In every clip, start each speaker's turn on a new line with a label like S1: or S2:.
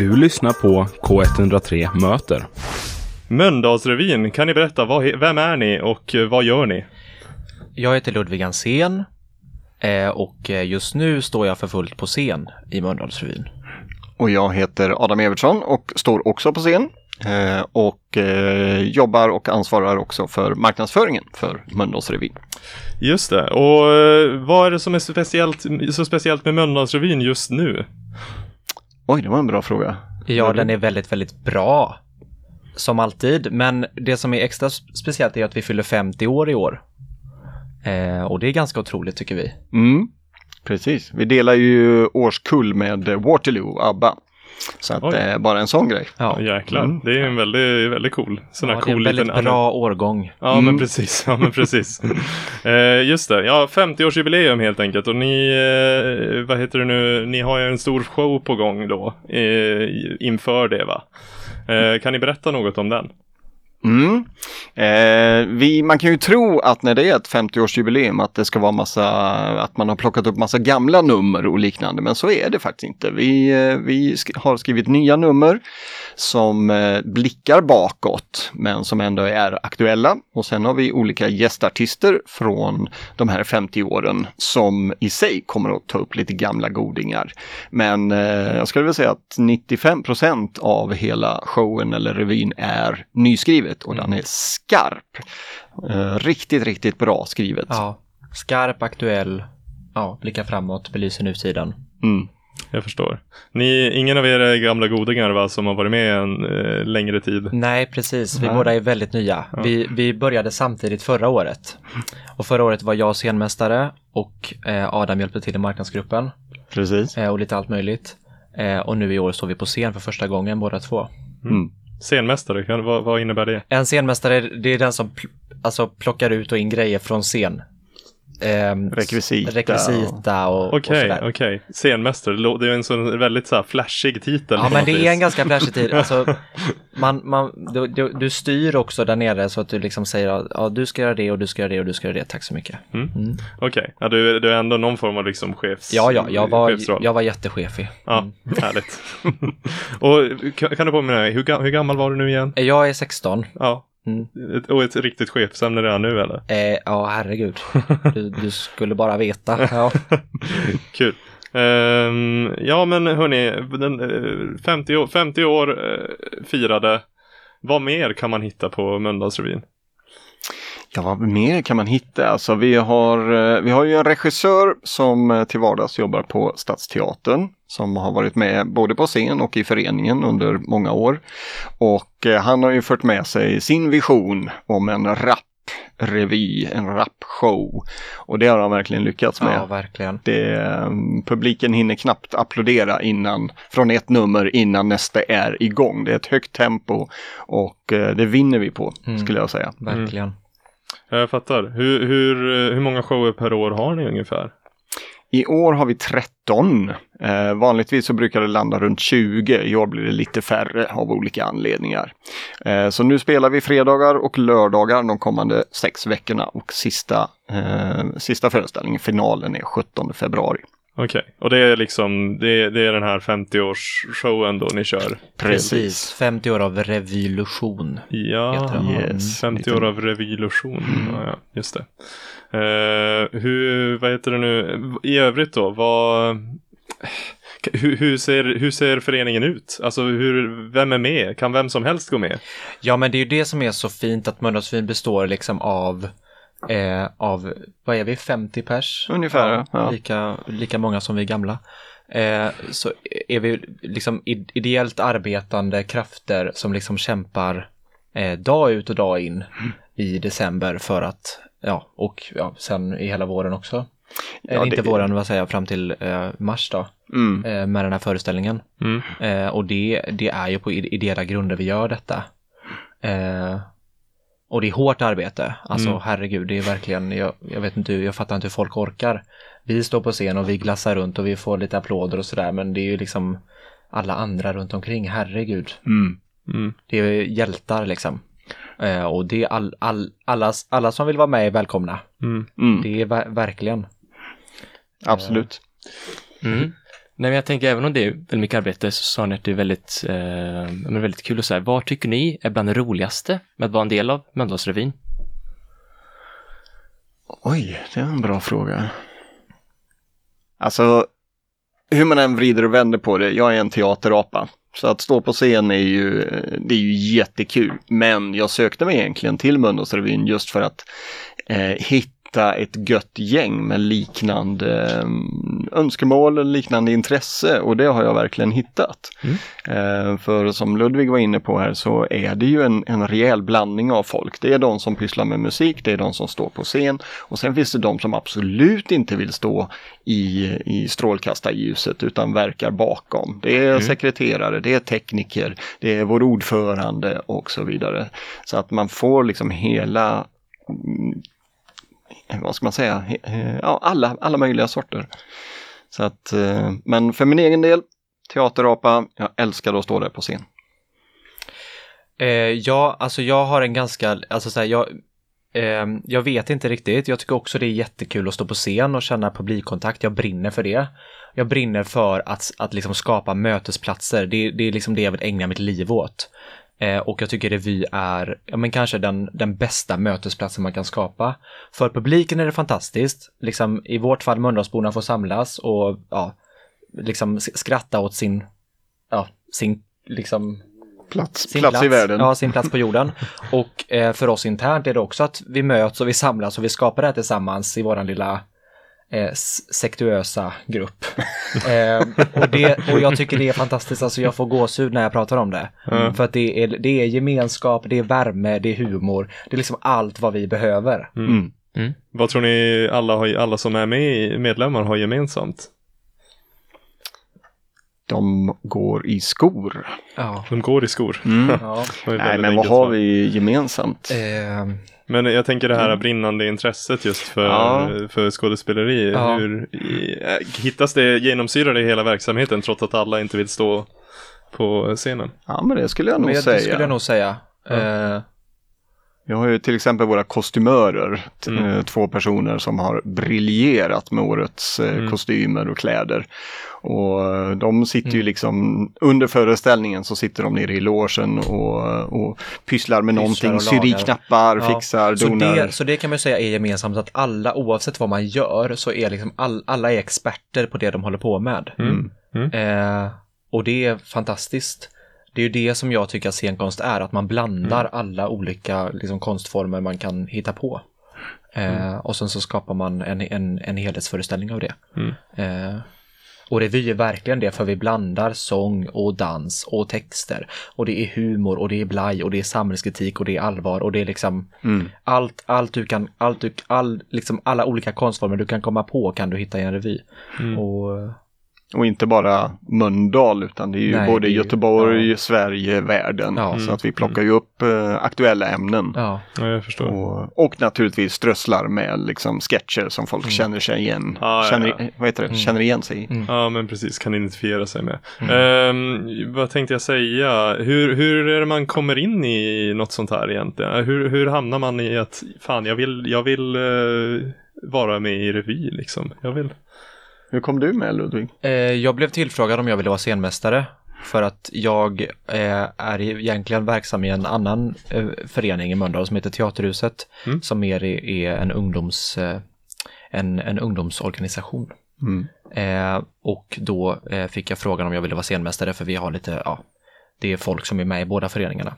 S1: Du lyssnar på K103 Möter.
S2: Mölndalsrevyn, kan ni berätta, vad, vem är ni och eh, vad gör ni?
S3: Jag heter Ludvig Ansén eh, och eh, just nu står jag för fullt på scen i Mölndalsrevyn.
S4: Och jag heter Adam Evertsson och står också på scen. Och jobbar och ansvarar också för marknadsföringen för Mölndalsrevyn.
S2: Just det, och vad är det som är speciellt, så speciellt med Mölndalsrevyn just nu?
S4: Oj, det var en bra fråga.
S3: Ja, den är väldigt, väldigt bra. Som alltid, men det som är extra speciellt är att vi fyller 50 år i år. Eh, och det är ganska otroligt tycker vi.
S4: Mm, precis. Vi delar ju årskull med Waterloo ABBA. Så att är bara en sån grej.
S3: Ja,
S2: jäklar,
S4: Mm.
S2: det är en väldigt, väldigt cool, sån här
S3: ja det är en
S2: cool
S3: väldigt bra årgång.
S2: Ja men
S4: Mm.
S2: precis, ja men precis. eh, just det, ja 50-årsjubileum helt enkelt och ni, eh, vad heter det nu, ni har ju en stor show på gång då eh, inför det va? Eh, kan ni berätta något om den?
S4: Mm. Eh, vi, man kan ju tro att när det är ett 50-årsjubileum att det ska vara massa, att man har plockat upp massa gamla nummer och liknande, men så är det faktiskt inte. Vi, eh, vi sk- har skrivit nya nummer som eh, blickar bakåt, men som ändå är aktuella. Och sen har vi olika gästartister från de här 50 åren som i sig kommer att ta upp lite gamla godingar. Men eh, jag skulle vilja säga att 95% av hela showen eller revyn är nyskriven nyskrivet och den är skarp. Eh, riktigt, riktigt bra skrivet.
S3: Ja, skarp, aktuell, ja, blicka framåt, belyser nutiden.
S4: Mm.
S2: Jag förstår. Ni, ingen av er är gamla godingar va, som har varit med en eh, längre tid?
S3: Nej, precis. Vi
S4: Nej.
S3: båda är väldigt nya. Vi, vi började samtidigt förra året. Och förra året var jag scenmästare och eh, Adam hjälpte till i marknadsgruppen
S4: Precis.
S3: eh, och lite allt möjligt. Eh, och nu i år står vi på scen för första gången båda två.
S4: Mm.
S2: Scenmästare, vad, vad innebär det?
S3: En scenmästare, det är den som pl- alltså, plockar ut och in grejer från scen. Ehm,
S4: Rekvisita.
S3: Rekvisita och,
S2: Okej,
S3: sådär.
S2: okej. Scenmästare, det är en sån väldigt så här flashig titel.
S3: Ja, men det
S2: vis.
S3: är en ganska flashig tid. Alltså, man, man, du, du, du styr också där nere så att du liksom säger ja, du ska göra det och du ska göra det och du ska göra det. Tack så mycket. Mm.
S2: Okej, ja, du, du är ändå någon form av liksom chefs...
S3: Ja, ja, jag var,
S2: chefsroll.
S3: jag var jättechefig.
S2: Ja, härligt. och kan, du påminna mig, hur, hur gammal var du nu igen?
S3: Jag är 16.
S2: Ja.
S3: Mm.
S2: Ett, och ett riktigt chefsämne redan nu eller?
S3: Eh, ja, herregud. Du, du skulle bara veta. Ja.
S2: Kul. Ehm, ja men hörni, den, eh, 50, år, 50 år eh, firade. Vad mer kan man hitta på Mölndalsrevyn?
S4: Ja, vad mer kan man hitta? Alltså, vi, har, eh, vi har ju en regissör som eh, till vardags jobbar på Stadsteatern som har varit med både på scen och i föreningen under många år. Och eh, han har ju fört med sig sin vision om en rap-revy, en rap-show. Och det har han verkligen lyckats med.
S3: ja, verkligen.
S4: Det, publiken hinner knappt applådera innan, från ett nummer innan nästa är igång. Det är ett högt tempo och det vinner vi på,
S3: Mm.
S4: skulle jag säga.
S3: Verkligen.
S2: Jag fattar. Hur, hur, eh, hur många shower per år har ni ungefär?
S4: I år har vi 13. Eh, vanligtvis så brukar det landa runt 20. I år blir det lite färre av olika anledningar. Eh, så nu spelar vi fredagar och lördagar de kommande sex veckorna och sista, eh, sista föreställningen, finalen, är 17 februari.
S2: Okej, och det är liksom, det, det är den här 50-årsshowen då ni kör?
S3: Precis. 50 år av revolution.
S2: Ja.
S4: Yes,
S2: 50
S4: lite-
S2: år av revolution. Ja, ja, just det. Eh, hur, vad heter det nu, i övrigt då, vad, hur, hur, ser, hur ser föreningen ut? Alltså hur, vem är med? Kan vem som helst gå med?
S3: Ja, men det är ju det som är så fint att Mölndalsvin består liksom av, eh, av, vad är vi, 50 pers?
S4: Ungefär, ja.
S3: Lika, lika många som vi gamla. Eh, så är vi liksom id- ideellt arbetande krafter som liksom kämpar eh, dag ut och dag in i december för att, ja, och ja, sen i hela våren också.
S4: Ja,
S3: Eller inte
S4: det-
S3: våren, vad säger jag, fram till eh, mars då,
S4: Mm.
S3: eh, med den här föreställningen.
S2: Mm.
S3: Eh, och det, det är ju på ide- ideella grunder vi gör detta. Eh, och det är hårt arbete. Alltså
S2: Mm.
S3: herregud, det är verkligen, jag, jag vet inte, jag fattar inte hur folk orkar. Vi står på scen och vi glassar runt och vi får lite applåder och sådär, men det är ju liksom alla andra runt omkring, herregud.
S4: Mm.
S2: Mm.
S3: Det är hjältar liksom. Eh, och det är all, all, alla, alla som vill vara med är välkomna.
S2: Mm.
S4: Mm.
S3: Det är ver- verkligen.
S4: Absolut.
S3: Mm.
S5: Nej, men jag tänker även om det är väldigt mycket arbete så sa ni att det är väldigt, eh, men väldigt kul och så här. Vad tycker ni är bland det roligaste med att vara en del av Mölndalsrevyn?
S4: Oj, det är en bra fråga. Alltså, hur man än vrider och vänder på det, jag är en teaterapa. Så att stå på scen är ju, det är ju jättekul. Men jag sökte mig egentligen till Mölndalsrevyn just för att eh, hitta ett gött gäng med liknande eh, önskemål, liknande intresse och det har jag verkligen hittat. Eh, för som Ludvig var inne på här så är det ju en, en rejäl blandning av folk. Det är de som pysslar med musik, det är de som står på scen och sen finns det de som absolut inte vill stå i, i strålkastarljuset utan verkar bakom. Det är sekreterare, det är tekniker, det är vår ordförande och så vidare. Så att man får liksom hela mm, Eh, vad ska man säga, ja, alla, alla möjliga sorter. Så att, eh, men för min egen del, teaterapa, jag älskar att stå där på scen.
S3: Eh, ja, alltså jag har en ganska, alltså så här, jag, eh, jag vet inte riktigt. Jag tycker också det är jättekul att stå på scen och känna publikkontakt. Jag brinner för det. Jag brinner för att, att liksom skapa mötesplatser. Det, det är liksom det jag vill ägna mitt liv åt. Eh, och jag tycker revy är ja, men kanske den, den bästa mötesplatsen man kan skapa. För publiken är det fantastiskt. Liksom, I vårt fall Mölndalsborna får samlas och ja, liksom skratta åt sin, ja, sin liksom
S4: Plats,
S3: sin
S4: plats, i världen.
S3: Ja, sin plats på jorden. Och eh, för oss internt är det också att vi möts och vi samlas och vi skapar det här tillsammans i våran lilla eh, sektuösa grupp. eh, och, det, och jag tycker det är fantastiskt, alltså jag får gåshud när jag pratar om det. För att det är, det är gemenskap, det är värme, det är humor, det är liksom allt vad vi behöver.
S4: Mm.
S2: Vad tror ni alla, har, alla som är med i medlemmar har gemensamt?
S4: De går i skor.
S3: Ja.
S2: De går i skor.
S3: ja.
S2: Var ju
S4: Nej, men vad har vi gemensamt?
S3: Eh,
S2: Men jag tänker det här brinnande intresset just för,
S4: Ja.
S2: för skådespeleri.
S3: Ja.
S2: Hur, i, äh, hittas det, genomsyrar det hela verksamheten trots att alla inte vill stå på scenen?
S4: Ja, men det skulle jag nog
S3: men jag,
S4: säga.
S3: det skulle jag nog säga. Eh,
S4: Vi har ju till exempel våra kostymörer,
S2: Mm.
S4: eh, två personer som har briljerat med årets eh,
S2: Mm.
S4: kostymer och kläder. Och eh, de sitter
S3: Mm.
S4: ju liksom, under föreställningen så sitter de nere i logen och, och pysslar med någonting,
S3: och
S4: syr i knappar,
S3: Ja.
S4: fixar,
S3: Så
S4: donar.
S3: det, så det kan man ju säga är gemensamt att alla, oavsett vad man gör, så är liksom all, alla är experter på det de håller på med.
S2: Mm.
S3: Eh, och det är fantastiskt. Det är ju det som jag tycker att scenkonst är, att man blandar
S2: Mm.
S3: alla olika liksom, konstformer man kan hitta på. Eh,
S2: Mm.
S3: Och sen så skapar man en, en, en helhetsföreställning av det.
S2: Mm.
S3: Eh, och revy är verkligen det, för vi blandar sång och dans och texter. Och det är humor och det är blaj och det är samhällskritik och det är allvar och det är liksom
S4: Mm.
S3: allt, allt du kan, allt du, all, liksom alla olika konstformer du kan komma på kan du hitta i en revy.
S2: Mm.
S3: Och
S4: Och inte bara Mölndal utan det är ju
S3: Nej,
S4: både
S3: är
S4: Göteborg, Sverige, världen.
S3: Ja.
S4: Så att vi plockar ju upp eh, aktuella ämnen.
S3: ja,
S2: Ja, jag förstår.
S4: Och, och naturligtvis strösslar med liksom sketcher som folk känner sig igen.
S2: Ja, ja,
S4: känner,
S2: ja.
S4: Vad heter det? känner igen sig i.
S2: Ja, men precis. Kan identifiera sig med. Ehm, vad tänkte jag säga? Hur, hur är det man kommer in i något sånt här egentligen? Hur, hur hamnar man i att, fan, jag vill, jag vill eh, vara med i revy liksom. Jag vill.
S4: Hur kom du med Ludvig?
S3: Eh, jag blev tillfrågad om jag ville vara scenmästare för att jag eh, är egentligen verksam i en annan eh, förening i Mölndal som heter Teaterhuset
S2: Mm.
S3: som mer är, en, ungdoms, en, en ungdomsorganisation.
S4: Mm.
S3: Eh, och då eh, fick jag frågan om jag ville vara scenmästare för vi har lite, ja, det är folk som är med i båda föreningarna.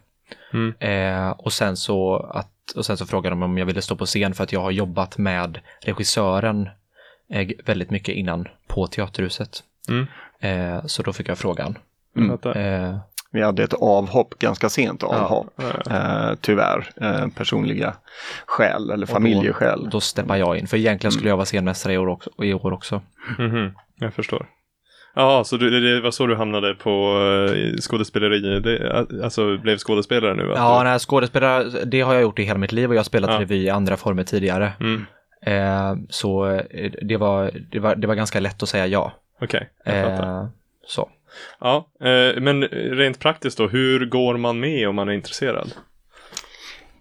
S2: Mm.
S3: Eh, och, sen så att, och sen så frågade de om jag ville stå på scen för att jag har jobbat med regissören väldigt mycket innan på Teaterhuset.
S2: Mm.
S3: Eh, så då fick jag frågan.
S4: Mm.
S2: Vänta.
S3: Eh,
S4: Vi hade ett avhopp, ganska sent avhopp.
S2: Ja.
S4: Eh, tyvärr, eh, personliga skäl eller familjeskäl.
S3: då steppar jag in, för egentligen skulle jag vara scenmästare i år också. I år också.
S2: Mhm, jag förstår. Ja, så du, det, var så du hamnade på uh, skådespeleri? Det, alltså blev skådespelare nu?
S3: Ja,
S2: du,
S3: nej, skådespelare, det har jag gjort i hela mitt liv och jag har spelat
S2: Ja.
S3: revy i andra former tidigare.
S2: Mm,
S3: Eh, så eh, det var, det, var, det var ganska lätt att säga ja.
S2: Okej, jag fattar.
S3: Eh, så.
S2: Ja, eh, men rent praktiskt då, hur går man med om man är intresserad?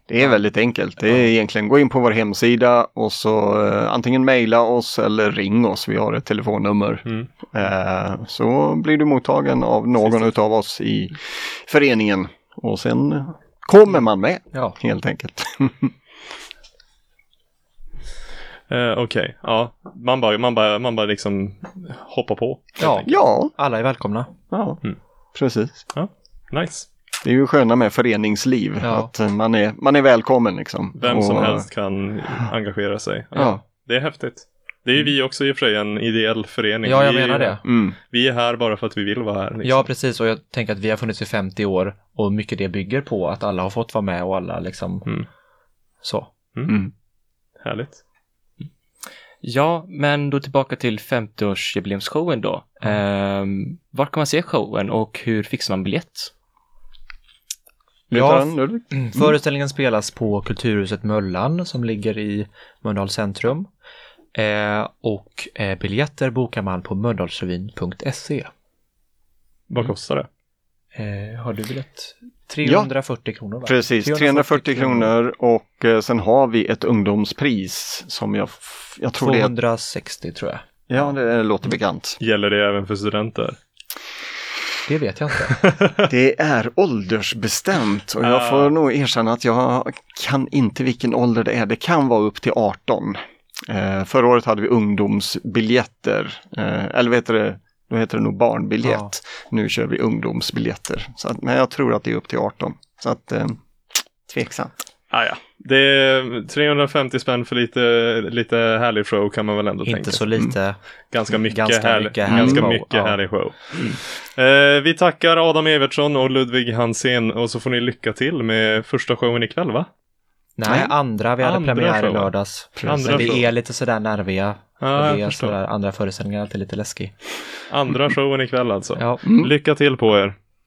S4: Det är väldigt enkelt. Det är egentligen gå in på vår hemsida och så eh, antingen mejla oss eller ring oss. Vi har ett telefonnummer.
S2: Mm.
S4: Eh, så blir du mottagen av någon utav oss i föreningen och sen kommer man med
S3: Ja,
S4: helt enkelt.
S2: Eh, Okej, ja. Man bara, man, bara, man bara liksom hoppar på.
S3: ja.
S4: ja,
S3: alla är välkomna.
S4: ja,
S2: Mm.
S4: precis.
S2: Nice.
S4: Det är ju sköna med föreningsliv.
S3: Ja.
S4: Att eh, man är, man är välkommen liksom.
S2: Vem som
S4: Och,
S2: helst kan engagera sig.
S4: Ja.
S2: Det är häftigt. Det är ju vi också i och för sig en ideell förening.
S3: Ja, jag
S2: vi,
S3: menar det.
S4: Mm.
S2: Vi är här bara för att vi vill vara här. Liksom.
S3: Ja, precis. Och jag tänker att vi har funnits i 50 år och mycket det bygger på att alla har fått vara med och alla liksom
S2: Mm.
S3: så.
S4: Mm.
S2: Härligt.
S5: Ja, men då tillbaka till 50-årsjubileumsshowen då. Um, var kan man se showen och hur fixar man biljett?
S3: Ja,
S4: Ludvig?
S3: Mm. Föreställningen spelas på Kulturhuset Möllan som ligger i Mölndal centrum. Eh, och eh, biljetter bokar man på mölndalsrevyn.se.
S2: Vad kostar det?
S3: Eh, har du biljett? 340 kronor va?
S4: Precis, 340 kronor och eh, sen har vi ett ungdomspris som jag, jag tror det är,
S3: 260 tror jag.
S4: ja det låter bekant.
S2: Gäller det även för studenter?
S3: Det vet jag inte.
S4: Det är åldersbestämt och jag
S2: Ah.
S4: får nog erkänna att jag kan inte vilken ålder det är. Det kan vara upp till 18. Eh, förra året hade vi ungdomsbiljetter, eh, eller vad heter det? Då heter det nog barnbiljett.
S3: Ja.
S4: Nu kör vi ungdomsbiljetter. Så att, men jag tror att det är upp till 18. Så att eh, tveksamt.
S2: Ah, ja. Det är 350 spänn för lite, lite härlig show kan man väl ändå tänka
S3: inte så lite.
S2: Ganska mycket,
S3: Ganska
S2: härlig,
S3: mycket härlig
S2: ganska
S3: show,
S2: mycket
S3: ja.
S2: härlig show. Eh, vi tackar Adam Evertsson och Ludvig Hansén och så får ni lycka till med första showen ikväll va?
S3: Nej,
S4: Nej.
S3: andra. Vi hade
S2: Andra
S3: premiär i
S2: showen.
S3: lördags.
S2: Andra
S3: vi är lite sådär nerviga.
S2: Ja,
S3: det är sådär, andra föreställningar alltid lite läskig.
S2: Andra showen ikväll alltså.
S3: Ja.
S2: Lycka till på er!